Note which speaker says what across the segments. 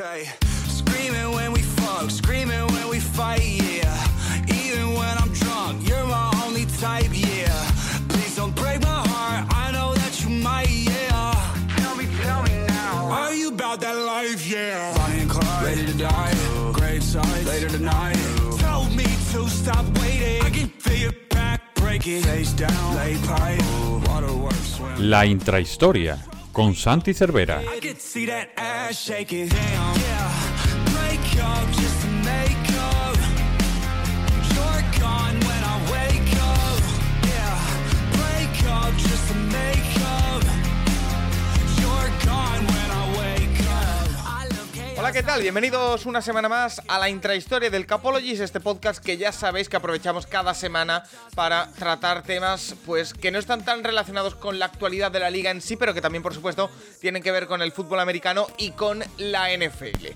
Speaker 1: Okay, screaming when we fuck, screaming when we fight, yeah. Even when I'm drunk, you're my only type, yeah. Please don't break my heart, I know that you might, yeah. Tell me, tell me now. Are you about that life, yeah? Bonnie and Clyde, ready to die. Great sight, later tonight. Tell me to stop waiting. I can feel your back breaking. Face down, lay pipe, waterworks, swim.
Speaker 2: La intrahistoria con Santi Cervera.
Speaker 3: ¿Qué tal? Bienvenidos una semana más a la intrahistoria del Capologist, este podcast que ya sabéis que aprovechamos cada semana para tratar temas pues que no están tan relacionados con la actualidad de la liga en sí, pero que también, por supuesto, tienen que ver con el fútbol americano y con la NFL.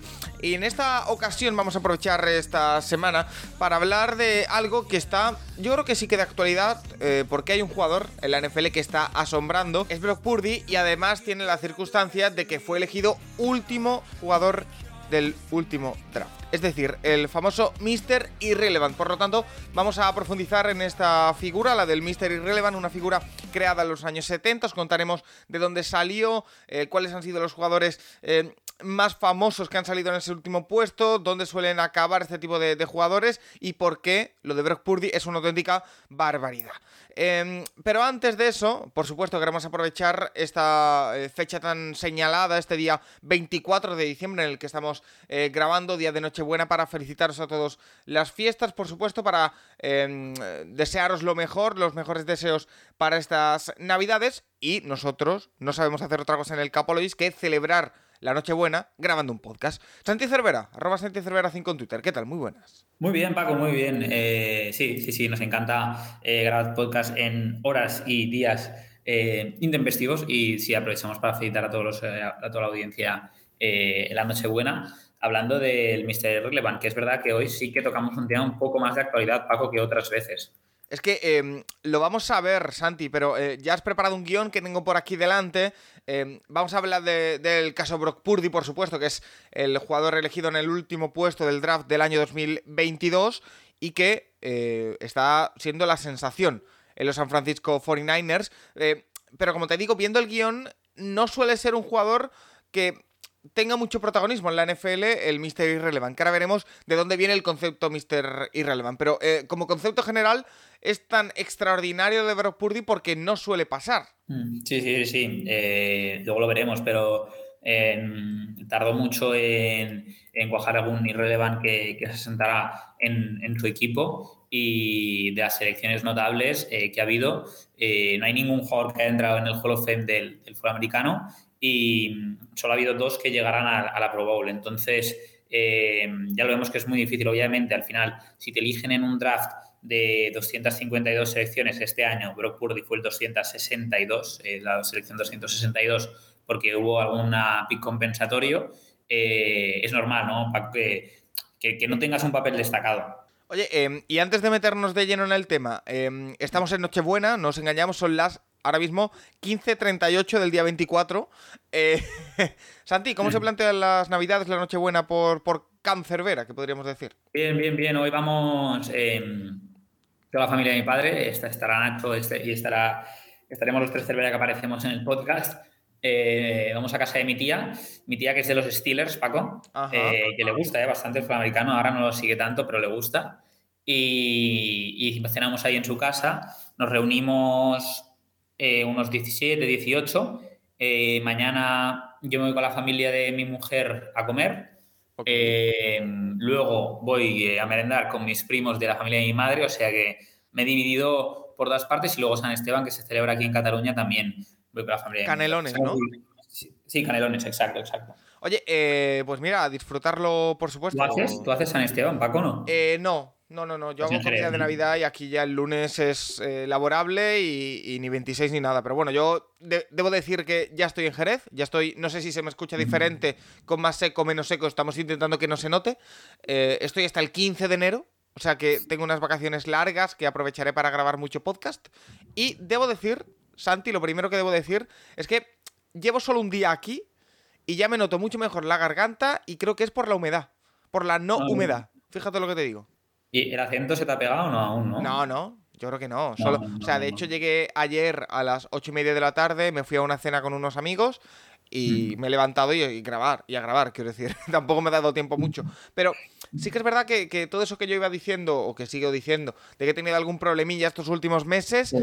Speaker 3: Y en esta ocasión vamos a aprovechar esta semana para hablar de algo que está, yo creo que sí que de actualidad, eh, porque hay un jugador en la NFL que está asombrando, es Brock Purdy y además tiene la circunstancia de que fue elegido último jugador del último draft. Es decir, el famoso Mr. Irrelevant. Por lo tanto, vamos a profundizar en esta figura, la del Mr. Irrelevant, una figura creada en los años 70. Os contaremos de dónde salió, eh, cuáles han sido los jugadores eh, más famosos que han salido en ese último puesto, dónde suelen acabar este tipo de, jugadores y por qué lo de Brock Purdy es una auténtica barbaridad. Em, pero antes de eso, por supuesto, queremos aprovechar esta eh, fecha tan señalada, este día 24 de diciembre en el que estamos eh, grabando, día de Nochebuena, para felicitaros a todos las fiestas, por supuesto, para em, desearos lo mejor, los mejores deseos para estas Navidades y nosotros no sabemos hacer otra cosa en el Capolois que celebrar la Nochebuena grabando un podcast. Santi Cervera, arroba Santi Cervera 5 en Twitter. ¿Qué tal? Muy buenas.
Speaker 4: Muy bien, Paco, muy bien. Eh, sí, sí, sí, nos encanta eh, grabar podcast en horas y días eh, intempestivos y sí, aprovechamos para felicitar a, todos los, a toda la audiencia en la Nochebuena hablando del Mister Relevant, que es verdad que hoy sí que tocamos un tema un poco más de actualidad, Paco, que otras veces.
Speaker 3: Es que eh, lo vamos a ver, Santi, pero eh, ya has preparado un guion que tengo por aquí delante. Eh, vamos a hablar de- del caso Brock Purdy, por supuesto, que es el jugador elegido en el último puesto del draft del año 2022 y que eh, está siendo la sensación en los San Francisco 49ers. Eh, pero como te digo, viendo el guion, no suele ser un jugador que tenga mucho protagonismo en la NFL el Mr. Irrelevant, que ahora veremos de dónde viene el concepto Mr. Irrelevant. Pero eh, como concepto general es tan extraordinario de Brock Purdy porque no suele pasar.
Speaker 4: Mm, Sí, sí, sí. eh, luego lo veremos, pero eh, tardó mucho en, en cuajar algún irrelevant que, que se sentará en, en su equipo y de las selecciones notables eh, que ha habido, eh, no hay ningún jugador que haya entrado en el Hall of Fame del, del fútbol americano y solo ha habido dos que llegarán a, la Pro Bowl. Entonces, eh, ya lo vemos que es muy difícil, obviamente, al final, si te eligen en un draft de 252 selecciones este año, Brock Purdy fue el 262, eh, la selección 262, porque hubo alguna pick compensatorio, eh, es normal, ¿no? Que, que, no tengas un papel destacado.
Speaker 3: Oye, eh, y antes de meternos de lleno en el tema, eh, estamos en Nochebuena, no os engañamos, son las ahora mismo 15.38 del día 24. Eh, Santi, ¿cómo se plantean las Navidades, la Nochebuena por, por Cancerbera, que podríamos decir?
Speaker 4: Bien, bien, bien. Hoy vamos eh, toda la familia de mi padre. Esta- estará Nacho este- y estará, estaremos los tres Cervera que aparecemos en el podcast. Eh, vamos a casa de mi tía. Mi tía que es de los Steelers, Paco,
Speaker 3: Ajá.
Speaker 4: eh, que le gusta bastante el americano. Ahora no lo sigue tanto, pero le gusta. Y, y cenamos ahí en su casa. Nos reunimos eh, unos 17, 18. Eh, mañana yo me voy con la familia de mi mujer a comer.
Speaker 3: Ok.
Speaker 4: Eh, luego voy a merendar con mis primos de la familia de mi madre, o sea que me he dividido por dos partes y luego San Esteban, que se celebra aquí en Cataluña, también voy con la familia. de mi
Speaker 3: Canelones. ¿no?
Speaker 4: Sí, sí, canelones, exacto, exacto.
Speaker 3: Oye, eh, pues mira, a disfrutarlo, por supuesto.
Speaker 4: ¿Tú haces? ¿Tú haces San Esteban, Paco, no?
Speaker 3: Eh, no, no, no, no. Yo hago comida de. Navidad y aquí ya el lunes es eh, laborable y, y ni 26 ni nada. Pero bueno, yo de- debo decir que ya estoy en Jerez. Ya estoy, no sé si se me escucha diferente, con más seco, menos seco. Estamos intentando que no se note. Eh, estoy hasta el 15 de enero. O sea que tengo unas vacaciones largas que aprovecharé para grabar mucho podcast. Y debo decir, Santi, lo primero que debo decir es que llevo solo un día aquí y ya me noto mucho mejor la garganta y creo que es por la humedad, por la no
Speaker 4: Ah,
Speaker 3: humedad. Fíjate lo que te digo.
Speaker 4: ¿Y el acento se te ha pegado o no aún, no?
Speaker 3: No, no, yo creo que no. Solo,
Speaker 4: no,
Speaker 3: o sea, de hecho llegué ayer a las ocho y media de la tarde, me fui a una cena con unos amigos
Speaker 4: Mm.
Speaker 3: y me he levantado y, y grabar, y a grabar, quiero decir. Tampoco me ha dado tiempo mucho. Pero sí que es verdad que, que todo eso que yo iba diciendo, o que sigo diciendo, de que he tenido algún problemilla estos últimos meses,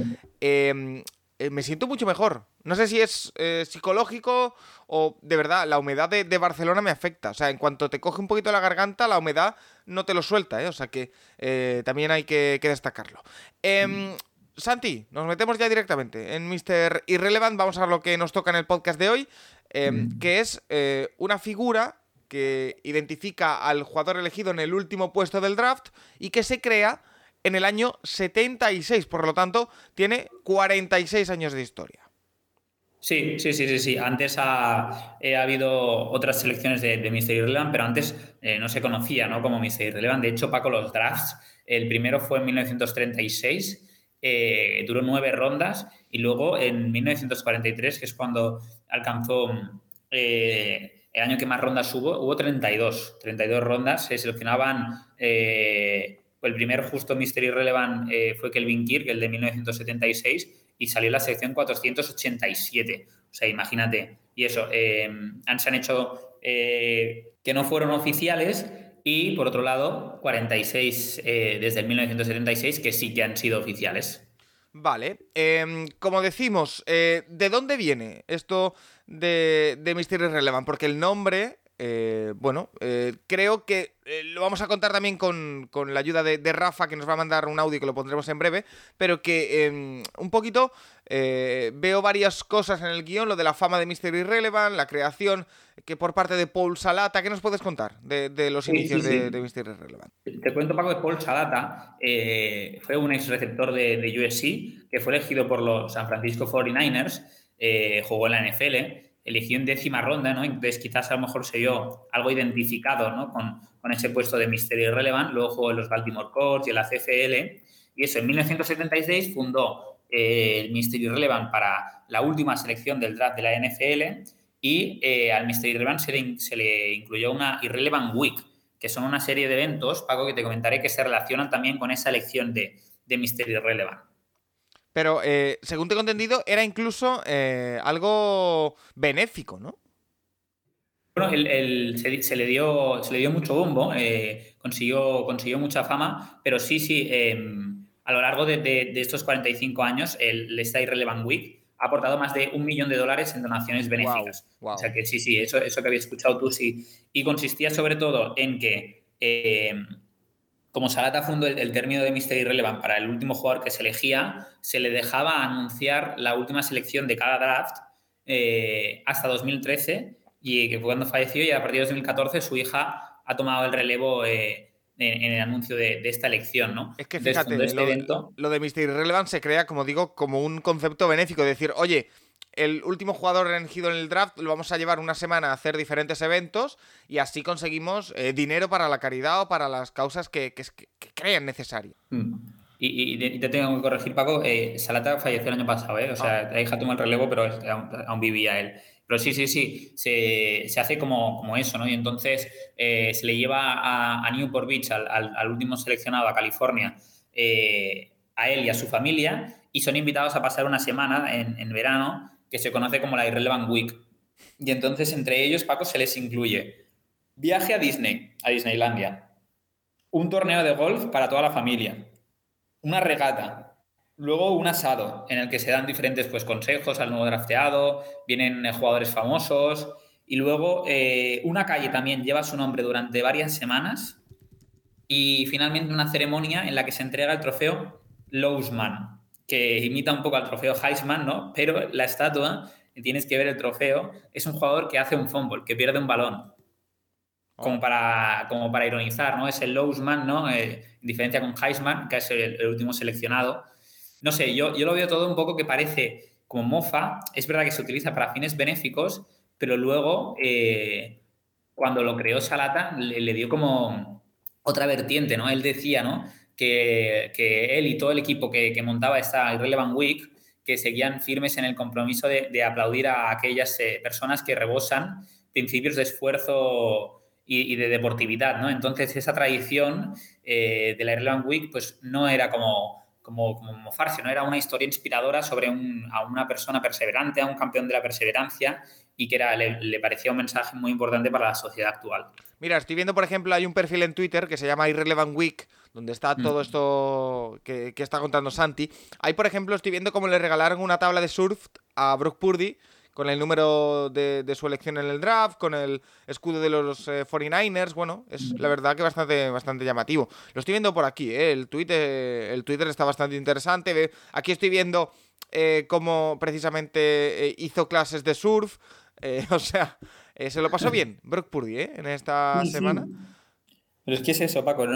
Speaker 3: eh, eh, me siento mucho mejor. No sé si es eh, psicológico o de verdad, la humedad de, de Barcelona me afecta. O sea, en cuanto te coge un poquito la garganta, la humedad no te lo suelta, ¿eh? O sea que eh, también hay que, que destacarlo. Em, Santi, nos metemos ya directamente en Mr. Irrelevant. Vamos a ver lo que nos toca en el podcast de hoy, em, que es una figura que identifica al jugador elegido en el último puesto del draft y que se crea en el año 76. Por lo tanto, tiene 46 años de historia.
Speaker 4: Sí, sí, sí, sí, sí. Antes ha, ha habido otras selecciones de, de Mr. Irrelevant, pero antes eh, no se conocía ¿no? como Mr. Irrelevant. De hecho, Paco, los drafts, el primero fue en 1936, eh, duró nueve rondas, y luego en 1943, que es cuando alcanzó eh, el año que más rondas hubo, hubo 32. 32 rondas, se seleccionaban... eh, el primer justo Mr. Irrelevant eh, fue Kelvin Kirk, el de 1976, y salió la sección 487. O sea, imagínate. Y eso, eh, se han hecho eh, que no fueron oficiales y, por otro lado, 46 eh, desde el 1976 que sí que han sido oficiales.
Speaker 3: Vale, em, como decimos, ¿de dónde viene esto de, de Mystery Relevant? Porque el nombre, eh, bueno, eh, creo que eh, lo vamos a contar también con, con la ayuda de, de Rafa, que nos va a mandar un audio que lo pondremos en breve, pero que em, un poquito veo varias cosas en el guion, lo de la fama de Mystery Relevant, la creación que por parte de Paul Salata, ¿qué nos puedes contar de, de los
Speaker 4: Sí,
Speaker 3: inicios
Speaker 4: sí,
Speaker 3: de,
Speaker 4: sí.
Speaker 3: de Mystery Relevant?
Speaker 4: Te cuento, Paco, que Paul Salata fue un ex receptor de, de USC que fue elegido por los San Francisco 49ers, eh, jugó en la NFL, eligió en décima ronda, ¿no? Entonces quizás a lo mejor se vio algo identificado ¿no? con, con ese puesto de Mystery Relevant, luego jugó en los Baltimore Colts y en la CFL, y eso, en 1976 fundó eh, el Mystery Relevant para la última selección del draft de la NFL y eh, al Mystery Relevant se le, se le incluyó una Irrelevant Week, que son una serie de eventos, Paco, que te comentaré que se relacionan también con esa elección de, de Mystery Relevant.
Speaker 3: Pero, eh, según tengo entendido, era incluso eh, algo benéfico, ¿no?
Speaker 4: Bueno, el- el- se, se le dio, se le dio mucho bombo, eh, consiguió, consiguió mucha fama, pero sí, sí, eh, a lo largo de, de- de estos 45 años, el Stay Relevant Week ha aportado más de un millón de dólares en donaciones benéficas.
Speaker 3: guau.
Speaker 4: O sea que sí, sí, eso, eso que había escuchado tú, sí. Y consistía sobre todo en que, eh, como Salata fundó el, el término de Mystery Relevant para el último jugador que se elegía, se le dejaba anunciar la última selección de cada draft eh, hasta 2013 y que fue cuando falleció y a partir de 2014 su hija ha tomado el relevo eh, en, en el anuncio de, de esta elección, ¿no?
Speaker 3: Es que fíjate,
Speaker 4: este
Speaker 3: lo,
Speaker 4: evento.
Speaker 3: lo de Mystery Relevant se crea, como digo, como un concepto benéfico. De decir, oye, el último jugador elegido en el draft lo vamos a llevar una semana a hacer diferentes eventos y así conseguimos eh, dinero para la caridad o para las causas que, que, crean necesario.
Speaker 4: Mm. Y, y te- y te tengo que corregir, Paco, eh, Salata falleció el año pasado, ¿eh? O sea, la hija tomó el relevo, pero aún, aún vivía él. Pero sí, sí, sí, se, se hace como, como eso, ¿no? Y entonces eh, se le lleva a, a Newport Beach, al, al- al último seleccionado, a California, eh, a él y a su familia, y son invitados a pasar una semana en, en verano que se conoce como la Irrelevant Week. Y entonces entre ellos, Paco, se les incluye viaje a Disney, a Disneylandia, un torneo de golf para toda la familia, una regata, luego un asado en el que se dan diferentes pues, consejos al nuevo drafteado, vienen eh, jugadores famosos y luego eh, una calle también lleva su nombre durante varias semanas y finalmente una ceremonia en la que se entrega el trofeo Lowsman, que imita un poco al trofeo Heisman, ¿no? Pero la estatua, tienes que ver el trofeo, es un jugador que hace un fumble, que pierde un balón como para, como para ironizar, ¿no? Es el Lowsman, ¿no? Eh, en diferencia con Heisman, que es el, el último seleccionado. No sé, yo, yo lo veo todo un poco que parece como mofa. Es verdad que se utiliza para fines benéficos, pero luego, eh, cuando lo creó Salata, le, le dio como otra vertiente, ¿no? Él decía, ¿no? Que, él y todo el equipo que, montaba esta Irrelevant Week, que seguían firmes en el compromiso de, aplaudir a aquellas eh, personas que rebosan principios de esfuerzo y, de deportividad, ¿no? Entonces, esa tradición eh, de la Irlanda Week, pues no era como, como, como ¿no? Era una historia inspiradora sobre a una persona perseverante, a un campeón de la perseverancia y que le, parecía un mensaje muy importante para la sociedad actual.
Speaker 3: Mira, estoy viendo, por ejemplo, hay un perfil en Twitter que se llama Irrelevant Week, donde está todo mm. esto que, que, está contando Santi. Ahí, por ejemplo, estoy viendo cómo le regalaron una tabla de surf a Brooke Purdy con el número de, su elección en el draft, con el escudo de los 49ers. Eh, bueno, es la verdad que bastante, bastante llamativo. Lo estoy viendo por aquí, ¿eh? el, Twitter, el Twitter está bastante interesante. Aquí estoy viendo eh, cómo precisamente eh, hizo clases de surf. o sea, se lo pasó bien Brock Purdy en esta semana.
Speaker 4: Pero es que es eso, Paco.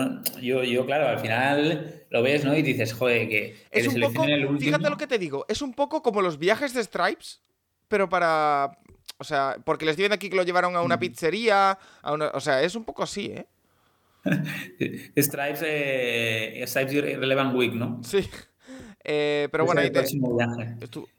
Speaker 4: Yo, yo, claro, al final lo ves, ¿no? Y dices, joder, que
Speaker 3: es un poco, Fíjate lo que te digo, es un poco como los viajes de Stripes, pero para. O sea, porque les dicen aquí que lo llevaron a una mm. pizzería. A o sea, es un poco así, ¿eh?
Speaker 4: Stripes, eh, Stripes Relevant Week, ¿no?
Speaker 3: Sí. Eh, pero bueno, ahí te...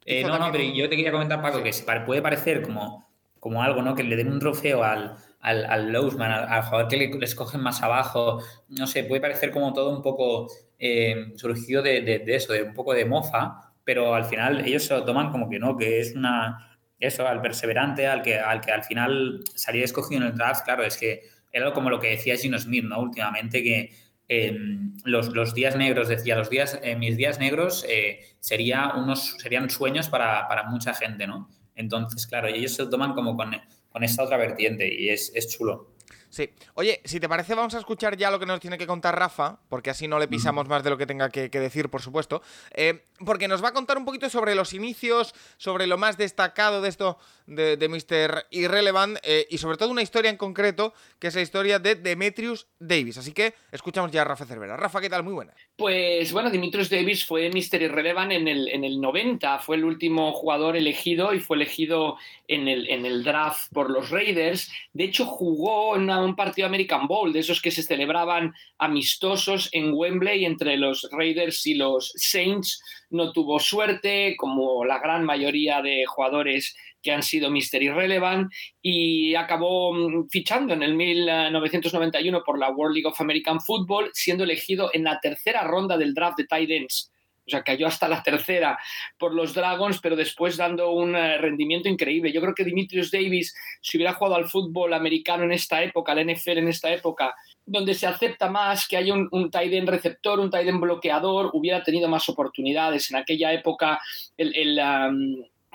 Speaker 4: Eh, no, no, pero yo te quería comentar, Paco, que puede parecer como, como algo, ¿no? Que le den un trofeo al, al, al al, jugador que le, escogen más abajo. No sé, puede parecer como todo un poco eh, surgido de, de, eso, de un poco de mofa, pero al final ellos se lo toman como que no, que es una, eso, al perseverante, al que al, que al final salía escogido en el draft, claro, es que era como lo que decía Gino Smith, ¿no? Últimamente, que em, los, los, días negros, decía, los días, eh, mis días negros eh, sería unos, serían sueños para, para, mucha gente, ¿no? Entonces, claro, ellos se lo toman como con, con esta otra vertiente y es, es chulo.
Speaker 3: Sí. Oye, si te parece, vamos a escuchar ya lo que nos tiene que contar Rafa, porque así no le pisamos más de lo que tenga que, decir, por supuesto. Eh, porque nos va a contar un poquito sobre los inicios, sobre lo más destacado de esto de, de Mr. Irrelevant eh, y sobre todo una historia en concreto, que es la historia de Demetrius Davis. Así que escuchamos ya a Rafa Cervera. Rafa, ¿qué tal? Muy buena.
Speaker 5: Pues bueno, Demetrius Davis fue Mr. Irrelevant en el, en el 90, fue el último jugador elegido y fue elegido en el, en el draft por los Raiders. De hecho, jugó en un partido American Bowl, de esos que se celebraban amistosos en Wembley entre los Raiders y los Saints. No tuvo suerte, como la gran mayoría de jugadores que han sido Mister Irrelevant y acabó mm, fichando en el 1991 por la World League of American Football, siendo elegido en la tercera ronda del draft de tight ends. O sea, cayó hasta la tercera por los Dragons, pero después dando un eh, rendimiento increíble. Yo creo que Dimitrios Davis, si hubiera jugado al fútbol americano en esta época, al NFL en esta época, donde se acepta más que haya un, un tight end receptor, un tight end bloqueador, hubiera tenido más oportunidades. En aquella época, el,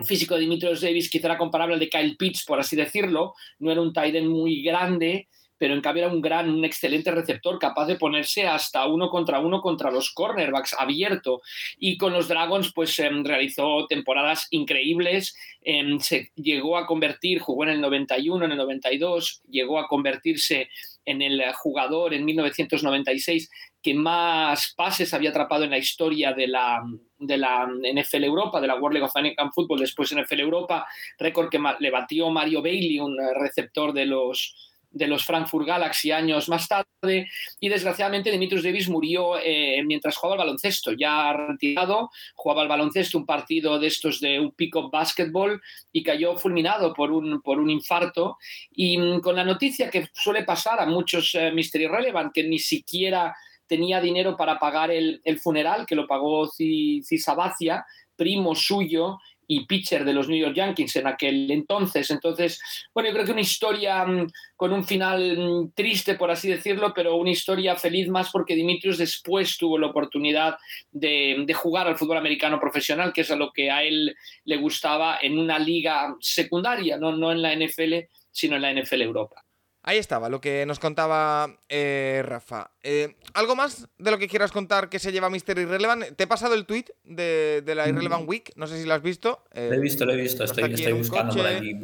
Speaker 5: físico de Dimitrios Davis quizá era comparable al de Kyle Pitts, por así decirlo, no era un tight end muy grande, pero en cambio era un gran, un excelente receptor, capaz de ponerse hasta uno contra uno contra los cornerbacks abierto. Y con los Dragons, pues em, realizó temporadas increíbles, em, se llegó a convertir, jugó en el 91, en el 92, llegó a convertirse en el jugador en 1996 que más pases había atrapado en la historia de la, de la NFL Europa, de la World League of American Football, después NFL Europa, récord que le batió Mario Bailey, un receptor de los, de los Frankfurt Galaxy años más tarde y desgraciadamente Dimitrios Davis murió eh, mientras jugaba al baloncesto, ya retirado, jugaba al baloncesto un partido de estos de un pick-up basketball y cayó fulminado por un, por un infarto y mm, con la noticia que suele pasar a muchos eh, Mystery Relevant que ni siquiera tenía dinero para pagar el, funeral, que lo pagó Cisabacia, primo suyo y pitcher de los New York Yankees en aquel entonces. Entonces, bueno, yo creo que una historia mm, con un final mm, triste, por así decirlo, pero una historia feliz más porque Dimitrios después tuvo la oportunidad de, de, jugar al fútbol americano profesional, que es a lo que a él le gustaba en una liga secundaria, no, no en la NFL, sino en la NFL Europa.
Speaker 3: Ahí estaba lo que nos contaba eh, Rafa. Eh, ¿Algo más de lo que quieras contar que se lleva Mister Irrelevant? Te he pasado el tweet de, la Irrelevant Week, no sé si lo has visto.
Speaker 4: lo he visto, lo he visto, estoy, estoy buscando por aquí,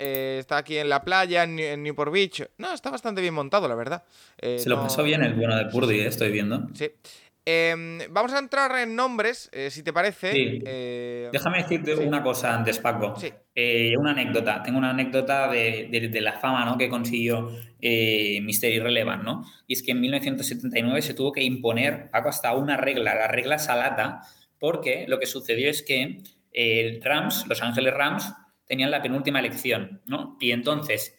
Speaker 3: eh, está aquí en la playa, en, Newport Beach. No, está bastante bien montado, la verdad.
Speaker 4: se lo pasó bien el bueno de Purdy, estoy viendo.
Speaker 3: Sí. Em, vamos a entrar en nombres, eh, si te parece.
Speaker 4: Eh, Déjame decirte una cosa antes, Paco. Eh, una anécdota. Tengo una anécdota de, la fama ¿no? que consiguió Mister Irrelevant, ¿no? Y es que en 1979 se tuvo que imponer, Paco, hasta una regla, la regla Salata, porque lo que sucedió es que el Rams, Los Ángeles Rams, tenían la penúltima elección, ¿no? Y entonces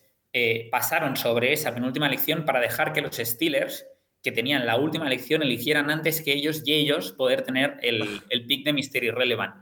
Speaker 4: pasaron sobre esa penúltima elección para dejar que los Steelers, que tenían la última elección, eligieran antes que ellos y ellos poder tener el, el pick de Mystery Relevant.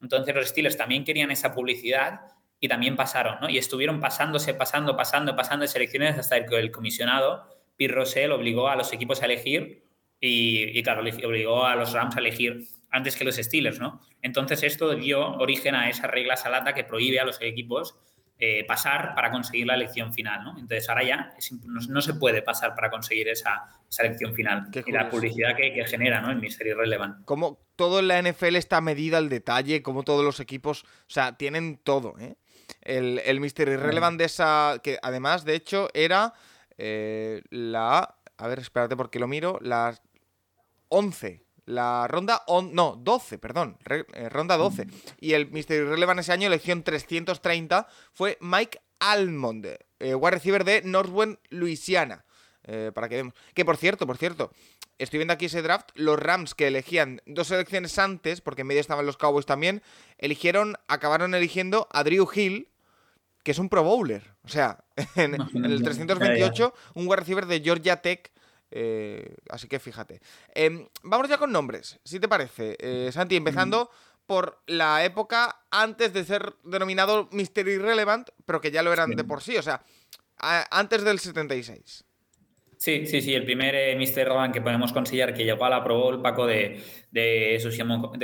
Speaker 4: Entonces los Steelers también querían esa publicidad y también pasaron, ¿no? Y estuvieron pasándose, pasando, pasando, pasando de selecciones hasta que el comisionado, Pete Rosell, obligó a los equipos a elegir y, y, claro, obligó a los Rams a elegir antes que los Steelers, ¿no? Entonces esto dio origen a esa regla salata que prohíbe a los equipos eh, pasar para conseguir la elección final, ¿no? Entonces ahora ya no, se puede pasar para conseguir esa, esa elección final. y la publicidad que, genera, ¿no? El Mystery Relevant.
Speaker 3: Como todo en la NFL está medido al detalle, como todos los equipos, o sea, tienen todo, ¿eh? El, el Mystery Relevant de esa, que además, de hecho, era eh, la... A ver, espérate porque lo miro. La 11 la ronda, on, no, 12, perdón, eh, ronda 12. Y el Mystery Relevant ese año, elección 330, fue Mike Almond, eh, wide receiver de Northwest, Louisiana. Eh, para que vemos. Que por cierto, por cierto, estoy viendo aquí ese draft. Los Rams que elegían dos elecciones antes, porque en medio estaban los Cowboys también, eligieron, acabaron eligiendo a Drew Hill, que es un Pro Bowler. O sea, en, en el 328, un wide receiver de Georgia Tech eh, así que fíjate. Eh, vamos ya con nombres, si te parece, eh, Santi, empezando por la época antes de ser denominado Mystery Relevant, pero que ya lo eran de por sí, o sea, antes del 76.
Speaker 4: Sí, sí, sí, el primer eh, Mystery Relevant que podemos considerar que llegó a la Pro Bowl, Paco, de, de eso de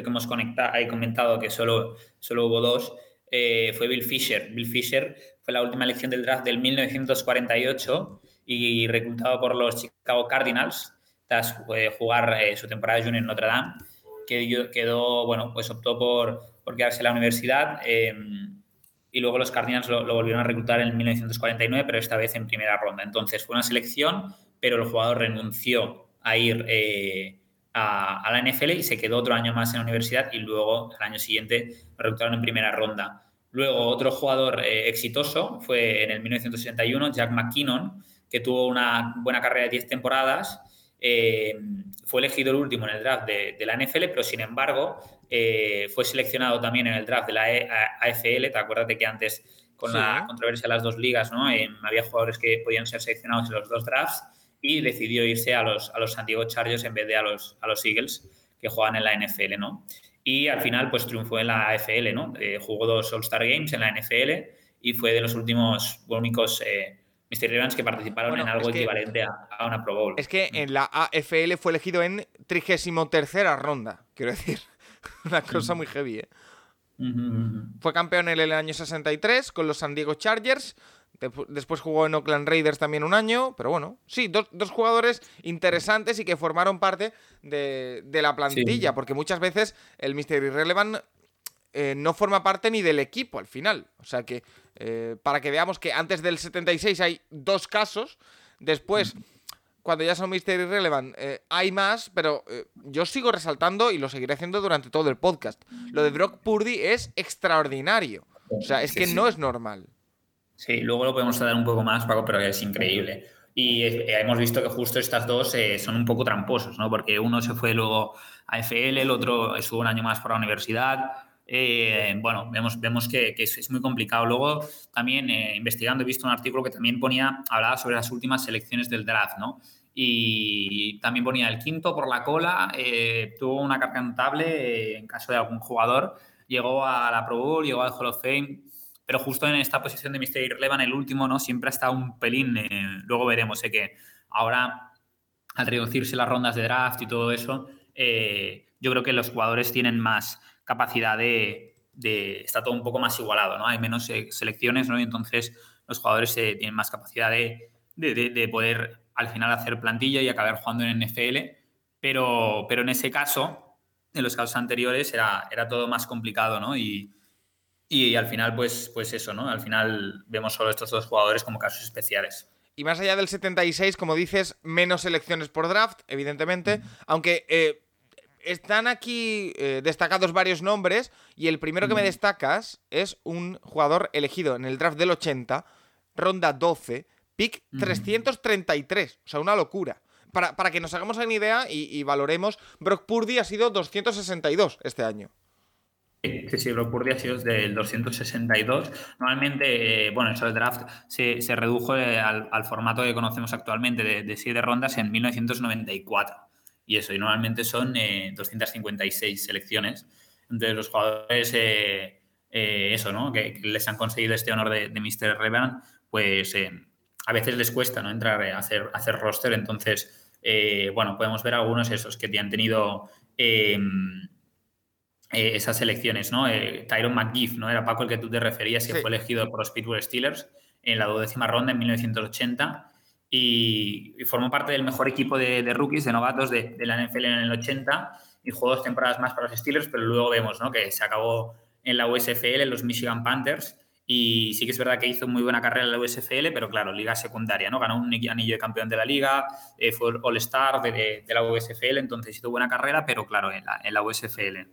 Speaker 4: que hemos conectado, hay comentado que solo, solo hubo dos, fue Bill Fisher. Bill Fisher fue la última elección del draft del 1948 y reclutado por los Chicago Cardinals tras eh, jugar eh, su temporada junior en Notre Dame, que quedó, bueno, pues optó por, por quedarse en la universidad eh, y luego los Cardinals lo, volvieron a reclutar en 1949, pero esta vez en primera ronda. Entonces fue una selección, pero el jugador renunció a ir a, a, la NFL y se quedó otro año más en la universidad y luego el año siguiente lo reclutaron en primera ronda. Luego otro jugador exitoso fue en el 1961, Jack McKinnon, que tuvo una buena carrera de 10 temporadas. Eh, fue elegido el último en el draft de, la NFL, pero sin embargo eh, fue seleccionado también en el draft de la AFL. Te acuerdas de que antes, con la controversia de las dos ligas, ¿no? Eh, había jugadores que podían ser seleccionados en los dos drafts y decidió irse a los, a los San Diego Chargers en vez de a los, a los Eagles que juegan en la NFL. ¿no? Y al final, pues triunfó en la AFL. ¿no? jugó dos All-Star Games en la NFL y fue de los últimos únicos Mystery Evans que participaron en algo equivalente a, una Pro Bowl.
Speaker 3: Es que en la AFL fue elegido en 33 ronda, quiero decir. una cosa muy heavy, ¿eh? Fue campeón en el año 63 con los San Diego Chargers. Después jugó en Oakland Raiders también un año. Pero bueno, sí, dos, jugadores interesantes y que formaron parte de, la plantilla. Porque muchas veces el Mystery Relevant eh, no forma parte ni del equipo al final. O sea que, eh, para que veamos que antes del 76 hay dos casos, después, cuando ya son Mystery Relevant, eh, hay más, pero yo sigo resaltando y lo seguiré haciendo durante todo el podcast. Lo de Brock Purdy es extraordinario. O sea, es que no es normal.
Speaker 4: Sí, luego lo podemos dar un poco más, Paco, pero es increíble. Y hemos visto que justo estas dos son un poco tramposos, ¿no? Porque uno se fue luego a FL, el otro estuvo un año más por la universidad eh, bueno, vemos, vemos que, es, muy complicado. Luego, también eh, investigando, he visto un artículo que también ponía, hablaba sobre las últimas selecciones del draft, ¿no? Y también ponía el quinto por la cola, eh, tuvo una carga notable en caso de algún jugador, llegó a la Pro Bowl, llegó al Hall of Fame, pero justo en esta posición de Mystery Relevant, el último, ¿no? Siempre ha estado un pelín, luego veremos, sé que ahora al reducirse las rondas de draft y todo eso, yo creo que los jugadores tienen más capacidad de, está todo un poco más igualado, ¿no? Hay menos eh, selecciones, ¿no? Y entonces los jugadores eh, tienen más capacidad de, de, poder al final hacer plantilla y acabar jugando en NFL, pero, pero en ese caso, en los casos anteriores, era, era todo más complicado, ¿no? Y, y al final, pues, pues eso, ¿no? Al final vemos solo estos dos jugadores como casos especiales.
Speaker 3: Y más allá del 76, como dices, menos selecciones por draft, evidentemente, aunque eh, están aquí eh, destacados varios nombres y el primero que me destacas es un jugador elegido en el draft del 80, ronda 12, pick 333, o sea, una locura. Para, que nos hagamos una idea y, valoremos, Brock Purdy ha sido 262 este año.
Speaker 4: Sí, sí, Brock Purdy ha sido desde el 262. Normalmente, eh, bueno, eso del draft se, se redujo eh, al, al, formato que conocemos actualmente de, de, siete rondas en 1994. Y eso, y normalmente son eh, 256 selecciones. Entonces, los jugadores, eh, eso, ¿no? Que, que, les han conseguido este honor de, de Mr. Revan, pues a veces les cuesta, ¿no? Entrar a hacer, hacer roster. Entonces, bueno, podemos ver algunos esos que han tenido eh, esas elecciones, ¿no? Eh, Tyron McGiff, ¿no? Era Paco el que tú te referías, que sí. fue elegido por los Pittsburgh Steelers en la duodécima ronda en 1980 y, y formó parte del mejor equipo de, de rookies, de novatos de, de, la NFL en el 80 y jugó dos temporadas más para los Steelers, pero luego vemos, ¿no? Que se acabó en la USFL, en los Michigan Panthers y sí que es verdad que hizo muy buena carrera en la USFL, pero claro, liga secundaria, ¿no? Ganó un anillo de campeón de la liga, eh, fue All-Star de, de, la USFL, entonces hizo buena carrera, pero claro, en la, en la USFL.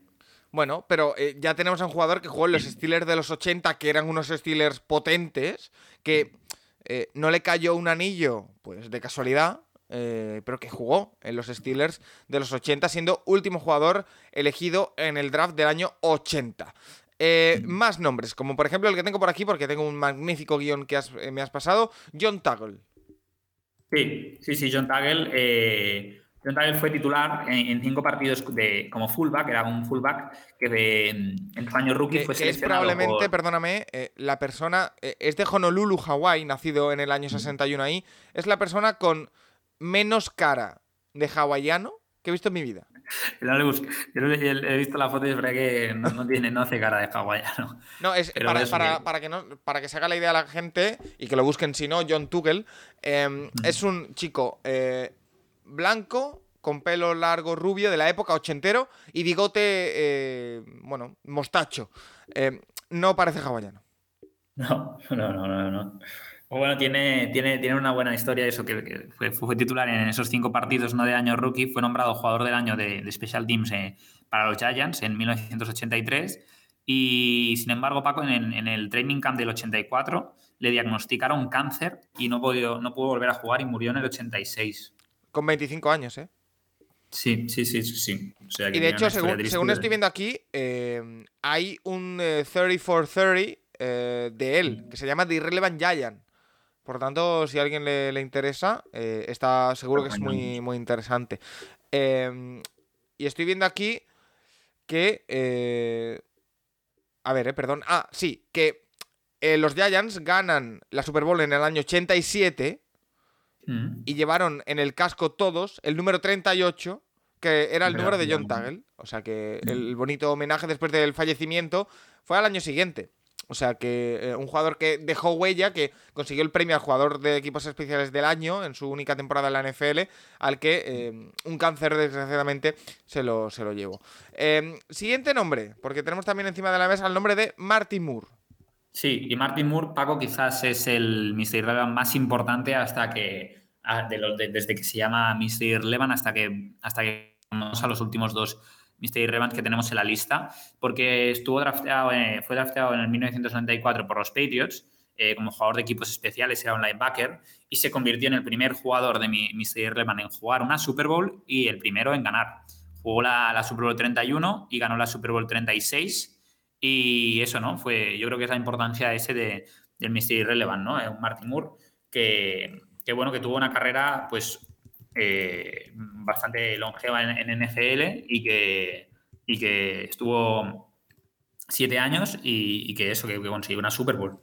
Speaker 3: Bueno, pero eh, ya tenemos a un jugador que jugó en los Steelers de los 80, que eran unos Steelers potentes, que eh, no le cayó un anillo, pues de casualidad, eh, pero que jugó en los Steelers de los 80, siendo último jugador elegido en el draft del año 80. Eh, más nombres, como por ejemplo el que tengo por aquí, porque tengo un magnífico guion que has, eh, me has pasado, John Taggle.
Speaker 4: Sí, sí, sí, John Taggle. John Taggle fue titular en, en, cinco partidos de, como fullback, era un fullback que de, en su año rookie
Speaker 3: que,
Speaker 4: fue
Speaker 3: que es
Speaker 4: seleccionado
Speaker 3: probablemente,
Speaker 4: por...
Speaker 3: perdóname, eh, la persona, eh, es de Honolulu, Hawái, nacido en el año 61 ahí, es la persona con menos cara de hawaiano que he visto en mi vida.
Speaker 4: No le busco. Yo he visto la foto y es verdad que no, no, tiene, no hace cara de hawaiano.
Speaker 3: No, es para, es para, para, que no, para que se haga la idea a la gente y que lo busquen si no, John Tugel eh, mm. es un chico eh, blanco, con pelo largo rubio de la época ochentero y bigote, eh, bueno, mostacho. Eh, no parece hawaiano.
Speaker 4: No, no, no, no. no. Bueno, tiene, tiene, tiene una buena historia eso, que, fue, titular en esos cinco partidos no de año rookie, fue nombrado jugador del año de, Special Teams eh, para los Giants en 1983 y sin embargo Paco en, el training camp del 84 le diagnosticaron cáncer y no pudo, no pudo volver a jugar y murió en el 86.
Speaker 3: Con 25 años, ¿eh?
Speaker 4: Sí, sí, sí, sí. O sea,
Speaker 3: y de hecho, según, según, estoy viendo aquí, eh, hay un eh, 30 for 30 eh, de él, que se llama The Irrelevant Giant. Por tanto, si a alguien le, le interesa, eh, está seguro que es muy, muy interesante. Eh, y estoy viendo aquí que... A ver, eh, perdón. Ah, sí, que los Giants ganan la Super Bowl en el año 87 mm. y llevaron en el casco todos el número 38, que era el Pero, número de John Taggle. O sea que el bonito homenaje después del fallecimiento fue al año siguiente. O sea que eh, un jugador que dejó huella, que consiguió el premio al jugador de equipos especiales del año en su única temporada en la NFL, al que eh, un cáncer desgraciadamente se lo, se lo llevó. Eh, siguiente nombre, porque tenemos también encima de la mesa el nombre de Martin Moore.
Speaker 4: Sí, y Martin Moore, Paco, quizás es el Mr. Irrelevant más importante hasta que, de, desde que se llama Mr. Irrelevant hasta que, hasta que vamos a los últimos dos Mr. Irrelevant que tenemos en la lista, porque estuvo drafteado, eh, fue drafteado en el 1994 por los Patriots eh, como jugador de equipos especiales, era un linebacker, y se convirtió en el primer jugador de Mr. Irrelevant en jugar una Super Bowl y el primero en ganar. Jugó la, Super Bowl 31 y ganó la Super Bowl 36. Y eso, ¿no? Fue, yo creo que es la importancia ese de, del Mr. Irrelevant, ¿no? Un Martin Moore que, que, bueno, que tuvo una carrera, pues, eh, bastante longeva en, NFL y que, y que estuvo siete años y, y que eso, que, que, consiguió una Super Bowl.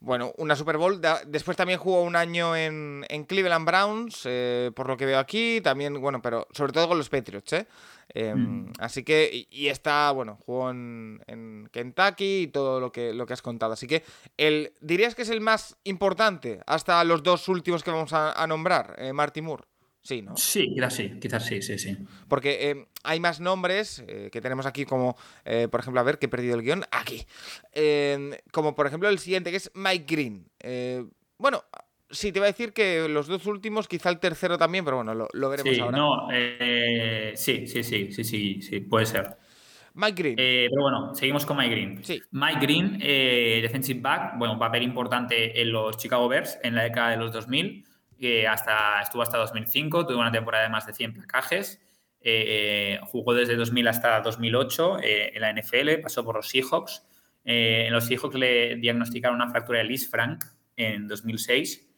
Speaker 3: Bueno, una Super Bowl. Después también jugó un año en, en Cleveland Browns, eh, por lo que veo aquí. También, bueno, pero sobre todo con los Patriots, ¿eh? Eh, mm. Así que, y, y, está, bueno, jugó en, en, Kentucky y todo lo que, lo que has contado. Así que, el, ¿dirías que es el más importante hasta los dos últimos que vamos a, a nombrar, eh, Marty Moore? Sí, ¿no?
Speaker 4: Sí, quizás sí, quizás sí, sí, sí.
Speaker 3: Porque eh, hay más nombres eh, que tenemos aquí como, eh, por ejemplo, a ver, que he perdido el guion, aquí. Como por ejemplo el siguiente, que es Mike Green. Bueno, sí, te iba a decir que los dos últimos, quizá el tercero también, pero bueno, lo, lo veremos
Speaker 4: sí,
Speaker 3: ahora.
Speaker 4: No, sí, sí, sí, sí, sí, sí, puede ser.
Speaker 3: Mike Green.
Speaker 4: Eh, pero bueno, seguimos con Mike Green.
Speaker 3: Sí.
Speaker 4: Mike Green, eh, defensive back, bueno, papel importante en los Chicago Bears en la década de los 2000 hasta, estuvo hasta 2005, tuvo una temporada de más de 100 placajes. eh, jugó desde 2000 hasta 2008 en la NFL, pasó por los Seahawks. en los Seahawks le diagnosticaron una fractura de Lis Frank en 2006,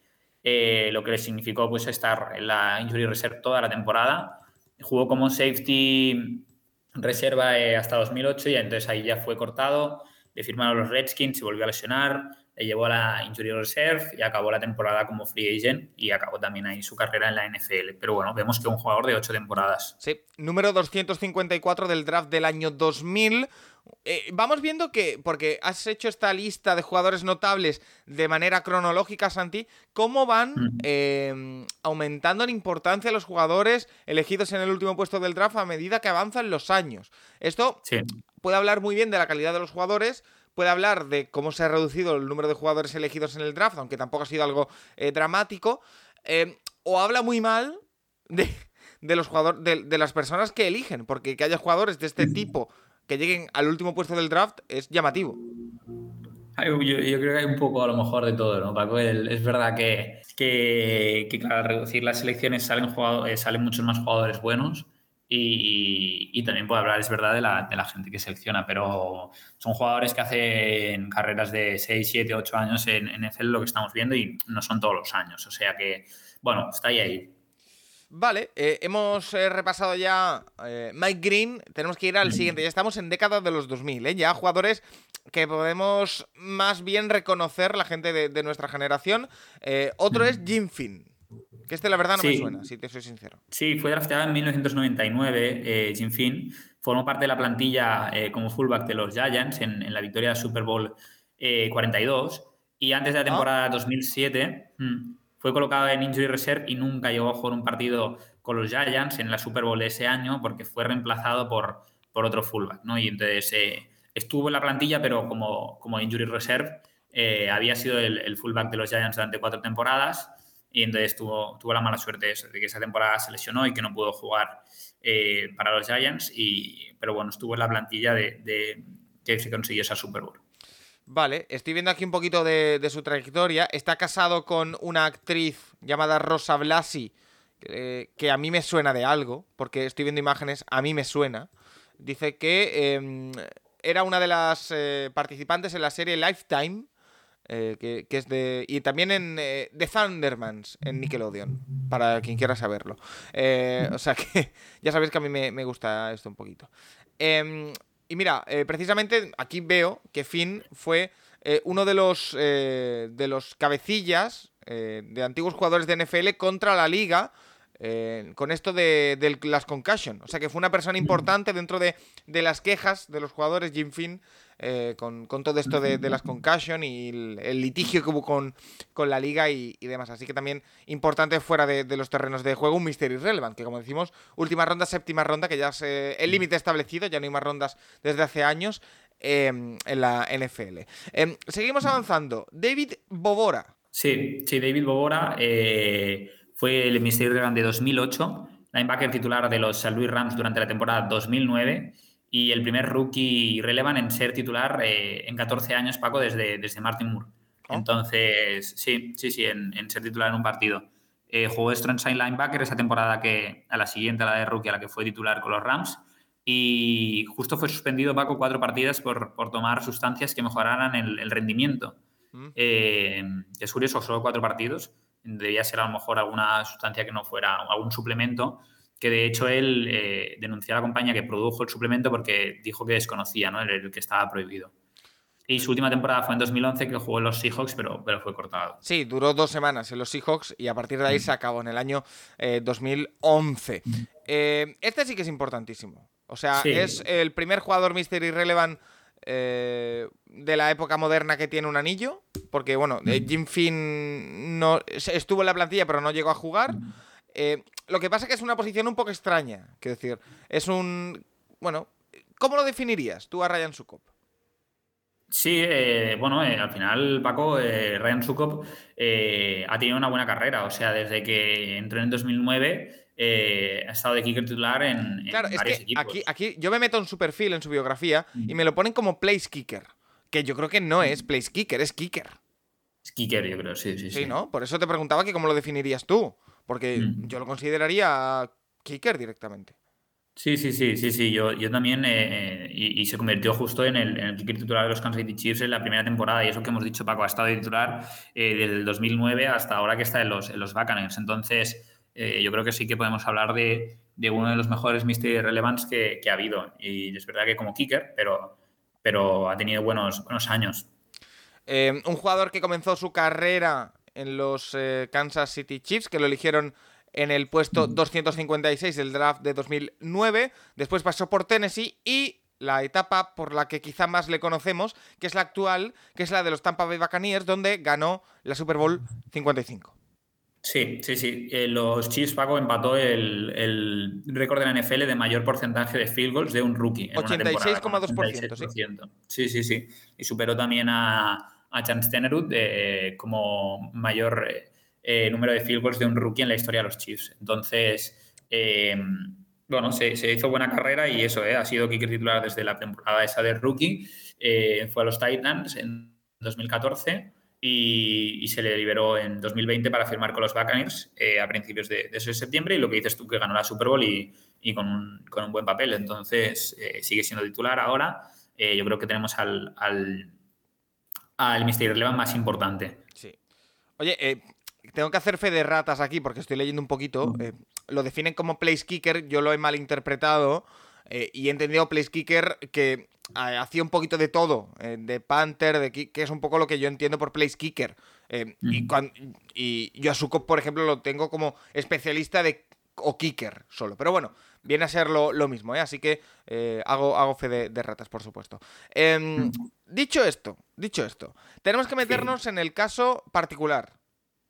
Speaker 4: lo que le significó pues, estar en la injury reserve toda la temporada. Jugó como safety reserva hasta 2008 y entonces ahí ya fue cortado, le firmaron los Redskins, y volvió a lesionar, le llevó a la Injury Reserve y acabó la temporada como free agent y acabó también ahí su carrera en la NFL. Pero bueno, vemos que un jugador de ocho temporadas.
Speaker 3: Sí, número 254 del draft del año 2000. Eh, vamos viendo que, porque has hecho esta lista de jugadores notables de manera cronológica, Santi, cómo van em, aumentando en importancia los jugadores elegidos en el último puesto del draft a medida que avanzan los años. Esto puede hablar muy bien de la calidad de los jugadores, puede hablar de cómo se ha reducido el número de jugadores elegidos en el draft, aunque tampoco ha sido algo eh, dramático, eh, o habla muy mal de, los jugadores, de, las personas que eligen, porque que haya jugadores de este tipo que lleguen al último puesto del draft es llamativo.
Speaker 4: Yo, creo que hay un poco a lo mejor de todo, ¿no, Paco? es verdad que, que, al reducir las selecciones salen muchos más jugadores buenos, y, también puedo hablar, es verdad, de la, de la, gente que selecciona, pero son jugadores que hacen carreras de 6, 7, 8 años en, NFL, lo que estamos viendo, y no son todos los años. O sea que, bueno, está ahí ahí.
Speaker 3: Vale, eh, hemos eh, repasado ya eh, Mike Green, tenemos que ir al siguiente, ya estamos en década de los 2000, ya jugadores que podemos más bien reconocer la gente de, de nuestra generación. otro es Jim Finn, que este la verdad no me suena, si te soy sincero.
Speaker 4: Sí, fue drafteado en 1999, eh, Jim Finn. Formó parte de la plantilla eh, como fullback de los Giants en, la victoria del Super Bowl 42. Eh, y antes de la ah. temporada 2007 mm, fue colocado en Injury Reserve y nunca llegó a jugar un partido con los Giants en la Super Bowl de ese año porque fue reemplazado por, por otro fullback. ¿no? Y entonces estuvo en la plantilla, pero como, como Injury Reserve había sido el, el fullback de los Giants durante cuatro temporadas y entonces tuvo, tuvo la mala suerte de, de que esa temporada se lesionó y que no pudo jugar eh, para los Giants, y, pero bueno, estuvo en la plantilla de, que se consiguió esa Super Bowl.
Speaker 3: Vale, estoy viendo aquí un poquito de, su trayectoria. Está casado con una actriz llamada Rosa Blasi, que a mí me suena de algo, porque estoy viendo imágenes, a mí me suena. Dice que em, era una de las eh, participantes en la serie Lifetime, eh, que, es de. Y también en eh, The Thundermans, en Nickelodeon, para quien quiera saberlo. Eh, o sea que ya sabéis que a mí me, gusta esto un poquito. Em, y mira, precisamente aquí veo que Finn fue uno de los, de los cabecillas de antiguos jugadores de NFL contra la liga. con esto de, las concussion. O sea que fue una persona importante dentro de, de las quejas de los jugadores Jim Finn eh, con, todo esto de, las concussion y el, litigio que hubo con, con la liga y, demás. Así que también importante fuera de, los terrenos de juego un Mystery Relevant, que como decimos, última ronda, séptima ronda, que ya es eh, el límite establecido, ya no hay más rondas desde hace años em, en la NFL. Em, seguimos avanzando. David Bobora.
Speaker 4: Sí, sí, David Bobora eh, fue el Mystery Relevant de 2008, linebacker titular de los St. Louis Rams durante la temporada 2009 y el primer rookie relevant en ser titular eh, en 14 años, Paco, desde, desde Martin Moore. Oh. Entonces, sí, sí, sí, en, ser titular en un partido. Eh, jugó strong side linebacker esa temporada que a la siguiente, a la de rookie, a la que fue titular con los Rams. Y justo fue suspendido, Paco, cuatro partidas por, por tomar sustancias que mejoraran el, rendimiento. Mm. Eh, es curioso, solo cuatro partidos. Debía ser a lo mejor alguna sustancia que no fuera algún suplemento que de hecho él eh, denunció a la compañía que produjo el suplemento porque dijo que desconocía ¿no? el, que estaba prohibido. Y su última temporada fue en 2011 que jugó en los Seahawks, pero, pero fue cortado.
Speaker 3: Sí, duró dos semanas en los Seahawks y a partir de ahí mm. se acabó en el año 2011. Mm. Eh, este sí que es importantísimo. O sea, es el primer jugador Mystery Relevant eh, de la época moderna que tiene un anillo. Porque, bueno, mm. Jim Finn no, estuvo en la plantilla pero no llegó a jugar. Eh, lo que pasa es que es una posición un poco extraña. Quiero decir, es un. Bueno, ¿cómo lo definirías tú a Ryan Sukop?
Speaker 4: Sí, eh, bueno, eh, al final, Paco, Ryan Sukop ha tenido una buena carrera. O sea, desde que entró en 2009 ha estado de kicker titular en, claro, es que
Speaker 3: Aquí, aquí yo me meto en su perfil, en su biografía, y me lo ponen como place kicker. Que yo creo que no es place kicker, es kicker.
Speaker 4: Es kicker, yo creo, sí, sí,
Speaker 3: sí. Sí, ¿no? Por eso te preguntaba que cómo lo definirías tú. Porque yo lo consideraría kicker directamente.
Speaker 4: Sí, sí, sí, sí, sí. Yo, yo también, eh, eh, y, se convirtió justo en el, en el kicker titular de los Kansas City Chiefs en la primera temporada. Y eso que hemos dicho, Paco, ha estado de titular eh, desde el 2009 hasta ahora que está en los, en los Buccaneers. Entonces, yo creo que sí que podemos hablar de, de uno de los mejores mystery relevance que, que, ha habido. Y es verdad que como kicker, pero, pero ha tenido buenos, buenos años.
Speaker 3: un jugador que comenzó su carrera en los Kansas City Chiefs, que lo eligieron en el puesto 256 del draft de 2009. Después pasó por Tennessee y la etapa por la que quizá más le conocemos, que es la actual, que es la de los Tampa Bay Buccaneers, donde ganó la Super Bowl 55.
Speaker 4: Sí, sí, sí. Eh, los Chiefs, Paco, empató el, récord de la NFL de mayor porcentaje de field goals de un rookie.
Speaker 3: 86,2%.
Speaker 4: Sí. sí, sí, Y superó también a, a Chance Tenerud eh, como mayor eh, eh, número de field goals de un rookie en la historia de los Chiefs. Entonces, bueno, se, hizo buena carrera y eso, ha sido kicker titular desde la temporada esa de rookie. fue a los Titans en 2014 y, se le liberó en 2020 para firmar con los Buccaneers a principios de, ese septiembre. Y lo que dices tú, que ganó la Super Bowl y, con, un, buen papel. Entonces, sigue siendo titular ahora. yo creo que tenemos al, al Mystery Relevant más importante.
Speaker 3: Sí. Oye, eh, tengo que hacer fe de ratas aquí porque estoy leyendo un poquito. Eh, lo definen como place kicker, yo lo he malinterpretado eh, y he entendido place kicker que hacía un poquito de todo, de Panther, de que es un poco lo que yo entiendo por place kicker. y, y yo a Sukop, por ejemplo, lo tengo como especialista de o kicker solo. Pero bueno, viene a ser lo, mismo, Así que hago, hago fe de, ratas, por supuesto. Em, dicho esto, dicho esto, tenemos que meternos en el caso particular.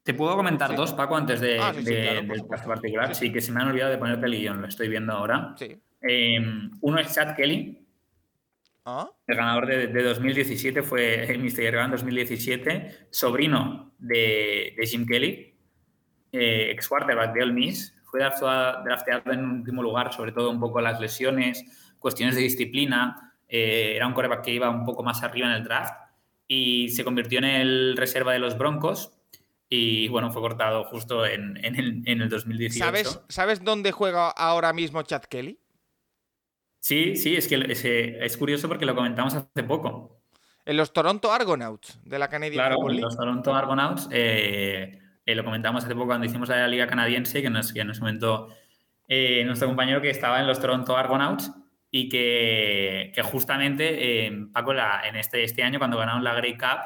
Speaker 4: Te puedo comentar dos, Paco, antes de, ah, del caso particular. Sí. que se me han olvidado de ponerte el guion, lo estoy viendo ahora. Em, uno es Chad Kelly. ¿Ah? El ganador de, 2017 fue el Mr. en 2017, sobrino de, Jim Kelly, eh, ex quarterback de Ole Miss. Fue drafteado en último lugar, sobre todo un poco las lesiones, cuestiones de disciplina. Eh, era un quarterback que iba un poco más arriba en el draft y se convirtió en el reserva de los Broncos y bueno, fue cortado justo en, el, en 2018.
Speaker 3: ¿Sabes, ¿Sabes dónde juega ahora mismo Chad Kelly?
Speaker 4: Sí, sí, es que es, curioso porque lo comentamos hace poco.
Speaker 3: En los Toronto Argonauts de la Canadian
Speaker 4: Claro, en los Toronto Argonauts eh, eh, lo comentamos hace poco cuando hicimos la Liga Canadiense, que nos, que nos comentó eh, nuestro compañero que estaba en los Toronto Argonauts y que, justamente Paco en este, este año cuando ganaron la Grey Cup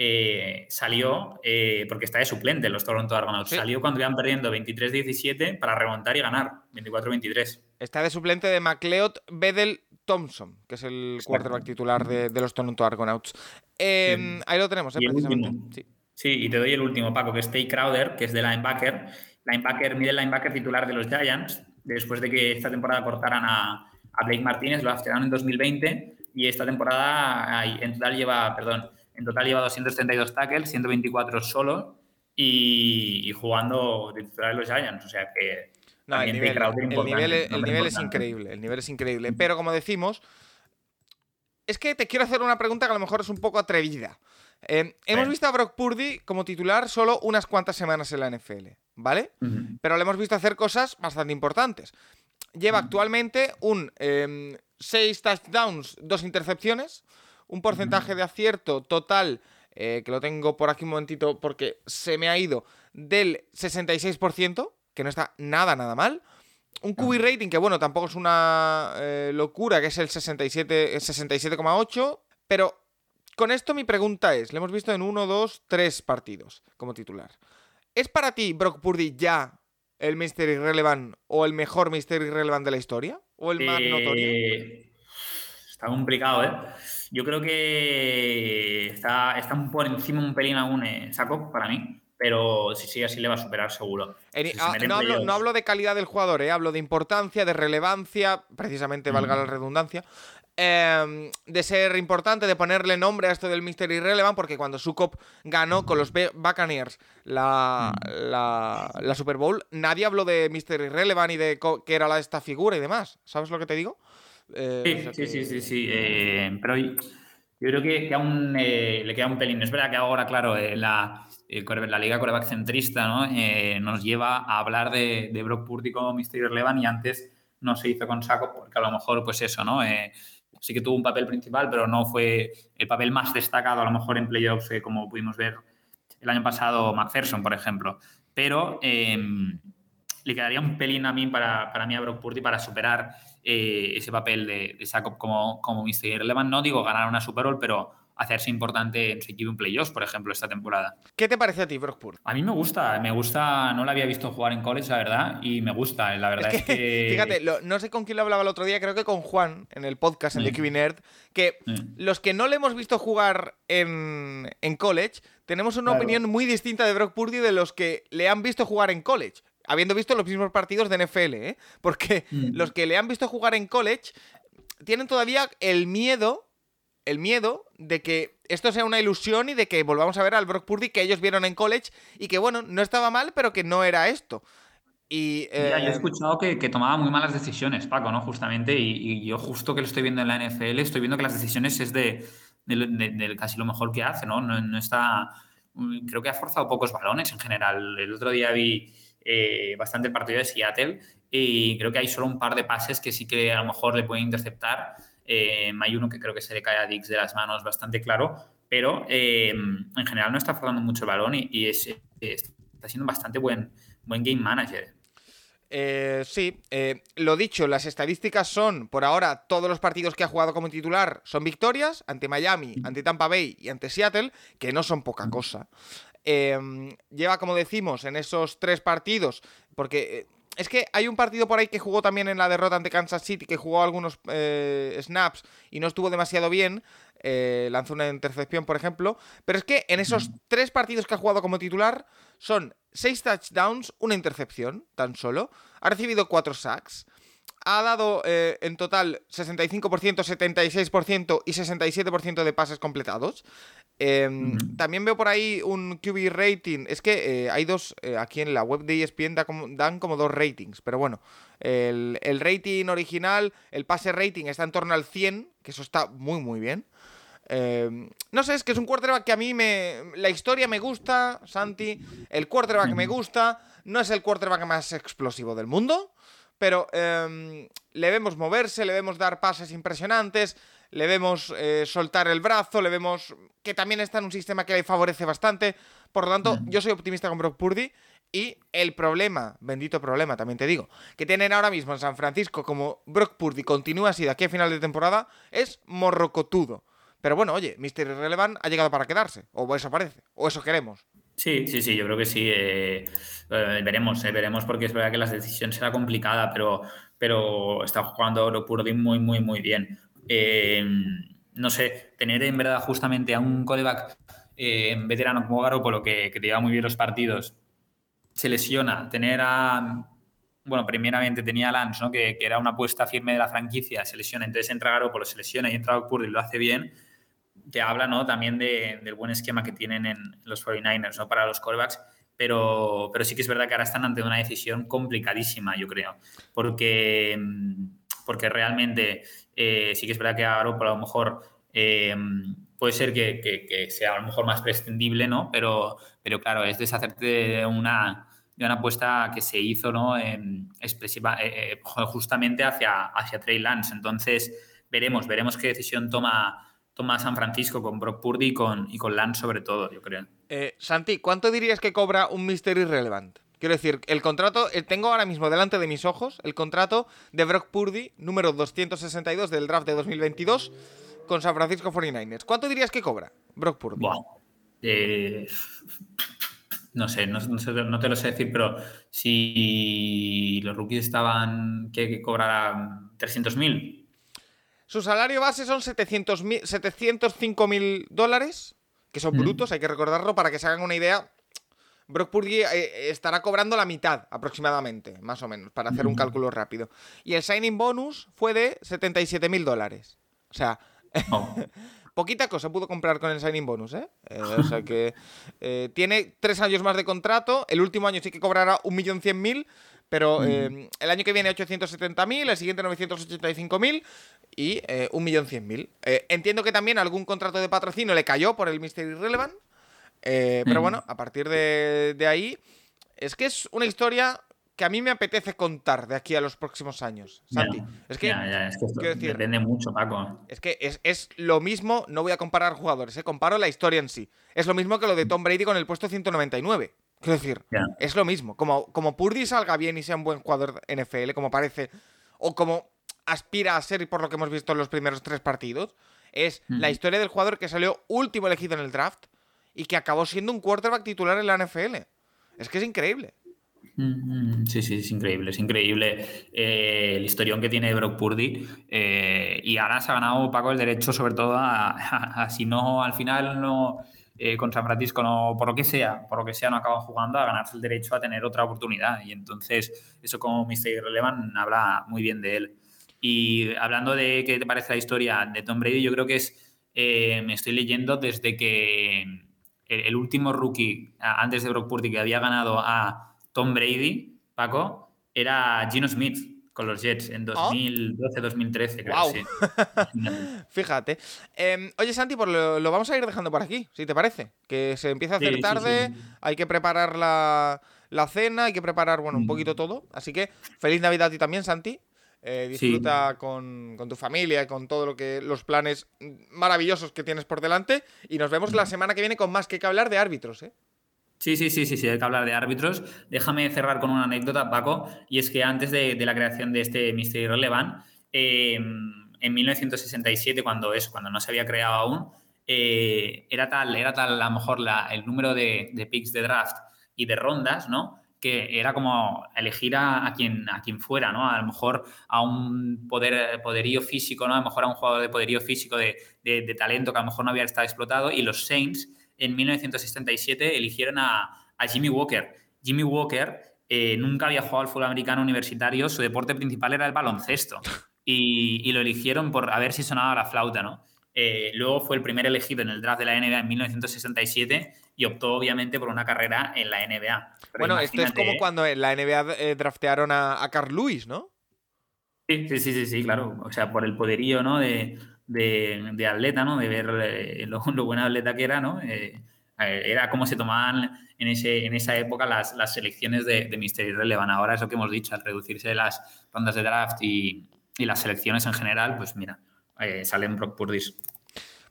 Speaker 4: eh, salió, eh, porque está de suplente en los Toronto Argonauts, salió cuando iban perdiendo 23-17 para remontar y ganar 24-23.
Speaker 3: Está de suplente de McLeod Bedell Thompson, que es el quarterback titular de, los Toronto Argonauts. Ahí lo tenemos, ¿eh? precisamente.
Speaker 4: Sí. y te doy el último, Paco, que es Tay Crowder, que es de linebacker. Linebacker, mide el linebacker titular de los Giants, después de que esta temporada cortaran a, a Blake Martínez, lo afectaron en 2020, y esta temporada en total lleva, perdón, en total lleva 232 tackles, 124 solo y, jugando de titular de los Giants. O sea que.
Speaker 3: el nivel, es increíble. El nivel es increíble. Pero como decimos, es que te quiero hacer una pregunta que a lo mejor es un poco atrevida. Eh, hemos visto a Brock Purdy como titular solo unas cuantas semanas en la NFL, ¿vale? Pero le hemos visto hacer cosas bastante importantes. Lleva actualmente un 6 em, touchdowns, 2 intercepciones, un porcentaje de acierto total, eh, que lo tengo por aquí un momentito porque se me ha ido, del 66%, que no está nada, nada mal. Un QB rating que, bueno, tampoco es una eh, locura, que es el 67,8, pero con esto mi pregunta es, le hemos visto en 1, 2, 3 partidos como titular. ¿Es para ti Brock Purdy ya el Mystery Relevant o el mejor Mystery Relevant de la historia? ¿O el más notorio?
Speaker 4: Eh, está complicado, ¿eh? Yo creo que está, está por encima un pelín aún eh, Saco para mí, pero si sigue así le va a superar seguro.
Speaker 3: Ah, no, hablo, de calidad del jugador, eh, hablo de importancia, de relevancia, precisamente valga la redundancia, em, de ser importante, de ponerle nombre a esto del Mystery Irrelevant, porque cuando Sukop ganó con los Buccaneers la, la, Super Bowl, nadie habló de Mystery Irrelevant y de qué era la, esta figura y demás. ¿Sabes lo que te digo?
Speaker 4: Eh, sí, sí, sí, sí, eh, pero yo creo que, aún eh, le queda un pelín. Es verdad que ahora, claro, la, la liga coreback centrista ¿no? nos lleva a hablar de, de Brock Purdy como Mysterio Levan y antes no se hizo con saco, porque a lo mejor, pues eso, ¿no? Eh, sí que tuvo un papel principal, pero no fue el papel más destacado, a lo mejor en playoffs, eh, como pudimos ver el año pasado McPherson, por ejemplo. Pero em, le quedaría un pelín a mí, para, para mí, a Brock Purdy, para superar eh, ese papel de, de como, como Mr. Irrelevant. No digo ganar una Super Bowl, pero hacerse importante en su equipo en playoffs, por ejemplo, esta temporada.
Speaker 3: ¿Qué te parece a ti, Brock Purdy?
Speaker 4: A mí me gusta, me gusta, no lo había visto jugar en college, la verdad, y me gusta, la verdad es que...
Speaker 3: fíjate, no sé con quién lo hablaba el otro día, creo que con Juan, en el podcast, en The Nerd, que los que no le hemos visto jugar en, en college, tenemos una opinión muy distinta de Brock Purdy de los que le han visto jugar en college habiendo visto los mismos partidos de NFL, ¿eh? Porque mm. los que le han visto jugar en college tienen todavía el miedo el miedo de que esto sea una ilusión y de que volvamos a ver al Brock Purdy que ellos vieron en college y que, bueno, no estaba mal, pero que no era esto. Y,
Speaker 4: yo he eh, escuchado que, tomaba muy malas decisiones, Paco, ¿no? Justamente, y, yo justo que lo estoy viendo en la NFL, estoy viendo que las decisiones es de, casi lo mejor que hace, ¿no? ¿no? está... Creo que ha forzado pocos balones en general. El otro día vi eh, bastante el partido de Seattle y creo que hay solo un par de pases que sí que a lo mejor le pueden interceptar eh, hay uno que creo que se le cae a Dix de las manos bastante claro, pero eh, en general no está forzando mucho el balón y, es, está siendo bastante buen, buen game manager.
Speaker 3: Eh, sí, lo dicho, las estadísticas son, por ahora, todos los partidos que ha jugado como titular son victorias, ante Miami, ante Tampa Bay y ante Seattle, que no son poca cosa. lleva, como decimos, en esos tres partidos, porque es que hay un partido por ahí que jugó también en la derrota ante Kansas City, que jugó algunos eh, snaps y no estuvo demasiado bien. Eh, lanzó una intercepción, por ejemplo. Pero es que en esos tres partidos que ha jugado como titular son seis touchdowns, una intercepción, tan solo. Ha recibido cuatro sacks. Ha dado eh, en total 65%, 76% y 67% de pases completados. Em, también veo por ahí un QB rating. Es que eh, hay dos, eh, aquí en la web de ESPN dan como dos ratings, pero bueno, el, rating original, el pase rating está en torno al 100, que eso está muy, muy bien. Em, no sé, es que es un quarterback que a mí me... La historia me gusta, Santi, el quarterback me gusta, no es el quarterback más explosivo del mundo, pero em, le vemos moverse, le vemos dar pases impresionantes, le vemos eh, soltar el brazo, le vemos que también está en un sistema que le favorece bastante. Por lo tanto, yo soy optimista con Brock Purdy. Y el problema, bendito problema, también te digo, que tienen ahora mismo en San Francisco como Brock Purdy continúa así de aquí a final de temporada, es morrocotudo. Pero bueno, oye, Mr. Irrelevant ha llegado para quedarse, o eso parece, o eso queremos.
Speaker 4: Sí, sí, sí, yo creo que sí. Eh, eh, veremos, veremos, porque es verdad que la decisión será complicada, pero, pero está jugando Brock Purdy muy, muy, muy bien. Eh, no sé, tener en verdad justamente a un codeback eh, veterano como Garoppolo que, que te lleva muy bien los partidos, se lesiona, tener a, bueno, primeramente tenía a Lance, ¿no? que, era una apuesta firme de la franquicia, se lesiona, entonces entra Garoppolo, se lesiona y entra Purdy y lo hace bien, te habla ¿no? también del buen esquema que tienen en los 49ers ¿no? para los corebacks, pero, pero sí que es verdad que ahora están ante una decisión complicadísima, yo creo, porque, porque realmente eh, sí que es verdad que ahora a lo mejor eh, puede ser que, sea a lo mejor más prescindible, ¿no? Pero, pero claro, es deshacerte de una, de una apuesta que se hizo, ¿no? expresiva, eh, justamente hacia, hacia Trey Lance. Entonces, veremos, veremos qué decisión toma, toma San Francisco con Brock Purdy y con, y con Lance sobre todo, yo creo.
Speaker 3: Santi, ¿cuánto dirías que cobra un Mystery Relevant? Quiero decir, el contrato, eh, tengo ahora mismo delante de mis ojos el contrato de Brock Purdy, número 262 del draft de 2022, con San Francisco 49ers. ¿Cuánto dirías que cobra Brock Purdy?
Speaker 4: Eh, no sé, no, te lo sé decir, pero si los rookies estaban que, que cobrarán 300.000.
Speaker 3: Su salario base son 705.000 dólares, que son brutos, hay que recordarlo, para que se hagan una idea Brock Purdy eh, estará cobrando la mitad aproximadamente, más o menos, para hacer un cálculo rápido. Y el signing bonus fue de 77 mil dólares. O sea, oh. poquita cosa pudo comprar con el signing bonus, ¿eh? eh o sea que eh, tiene tres años más de contrato. El último año sí que cobrará 1.100.000, pero el año que viene 870.000, el siguiente 985.000 y 1.100.000. entiendo que también algún contrato de patrocinio le cayó por el Mystery Relevant. Eh, pero bueno, a partir de, ahí, es que es una historia que a mí me apetece contar de aquí a los próximos años, Santi. es que,
Speaker 4: depende mucho, Paco.
Speaker 3: Es que es, lo mismo, no voy a comparar jugadores, ¿eh? comparo la historia en sí. Es lo mismo que lo de Tom Brady con el puesto 199. Quiero decir, es lo mismo. Como, como Purdy salga bien y sea un buen jugador NFL, como parece, o como aspira a ser por lo que hemos visto en los primeros tres partidos, es la historia del jugador que salió último elegido en el draft y que acabó siendo un quarterback titular en la NFL. Es que es increíble.
Speaker 4: Mm, sí, sí, es increíble, es increíble eh, el historión que tiene Brock Purdy eh, y ahora se ha ganado Paco el derecho sobre todo a, si no al final no eh, con San Francisco no, por lo que sea, por lo que sea no acaba jugando a ganarse el derecho a tener otra oportunidad y entonces eso como Mr. Relevan habla muy bien de él y hablando de qué te parece la historia de Tom Brady yo creo que es me estoy leyendo desde que el, el último rookie antes de Brock Purdy que había ganado a Tom Brady, Paco, era Gino Smith con los Jets en 2012-2013,
Speaker 3: creo. Fíjate. Em, oye, Santi, pues lo, vamos a ir dejando por aquí, si te parece. Que se empieza a hacer tarde, hay que preparar la, cena, hay que preparar, bueno, un mm. poquito todo. Así que feliz Navidad a ti también, Santi. Eh, disfruta con, tu familia y con todo lo que los planes maravillosos que tienes por delante. Y nos vemos la semana que viene con más que, que hablar de árbitros, ¿eh?
Speaker 4: Sí, sí, sí, sí, sí, hay que hablar de árbitros. Déjame cerrar con una anécdota, Paco, y es que antes de, la creación de este Mystery Relevant, em, en 1967, cuando, es, cuando no se había creado aún, eh, era tal, era tal a lo mejor el número de, picks de draft y de rondas, ¿no? Que era como elegir a, quien, a quien fuera, ¿no? A lo mejor a un poder, poderío físico, ¿no? A lo mejor a un jugador de poderío físico de, de talento que a lo mejor no había estado explotado y los Saints en 1977 eligieron a, Jimmy Walker. Jimmy Walker eh, nunca había jugado al fútbol americano universitario, su deporte principal era el baloncesto. Y, lo eligieron por a ver si sonaba la flauta, ¿no? Eh, luego fue el primer elegido en el draft de la NBA en 1967 y optó obviamente por una carrera en la NBA.
Speaker 3: bueno, esto es como cuando en la NBA eh, draftearon a, a Carl Lewis, ¿no?
Speaker 4: Sí, sí, sí, sí, claro. O sea, por el poderío, ¿no? De, de, atleta, ¿no? De ver eh, lo, buena atleta que era, ¿no? Era como se tomaban en, ese, en esa época las, las selecciones de, de Mystery Relevant. Ahora eso que hemos dicho, al reducirse las rondas de draft y, y las selecciones en general, pues mira, salen Brock Purdis.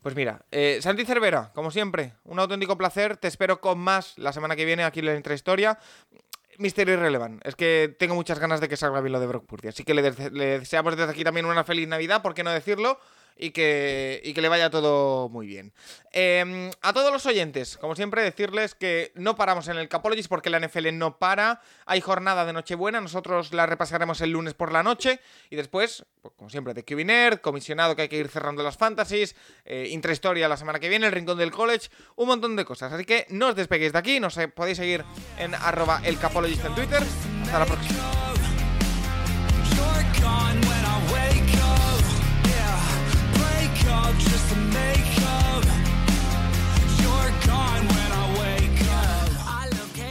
Speaker 3: Pues mira, Santi Cervera, como siempre, un auténtico placer. Te espero con más la semana que viene aquí en la Historia. Mystery Relevant. Es que tengo muchas ganas de que salga bien lo de Brock Purdy. Así que le, le, deseamos desde aquí también una feliz Navidad, ¿por qué no decirlo? Y que, y que le vaya todo muy bien. Em, a todos los oyentes, como siempre, decirles que no paramos en el Capologist porque la NFL no para. Hay jornada de Nochebuena, nosotros la repasaremos el lunes por la noche y después, pues, como siempre, de QB comisionado que hay que ir cerrando las fantasies, eh, intrahistoria la semana que viene, el rincón del college, un montón de cosas. Así que no os despeguéis de aquí, nos podéis seguir en arroba el Capologist en Twitter. Hasta la próxima.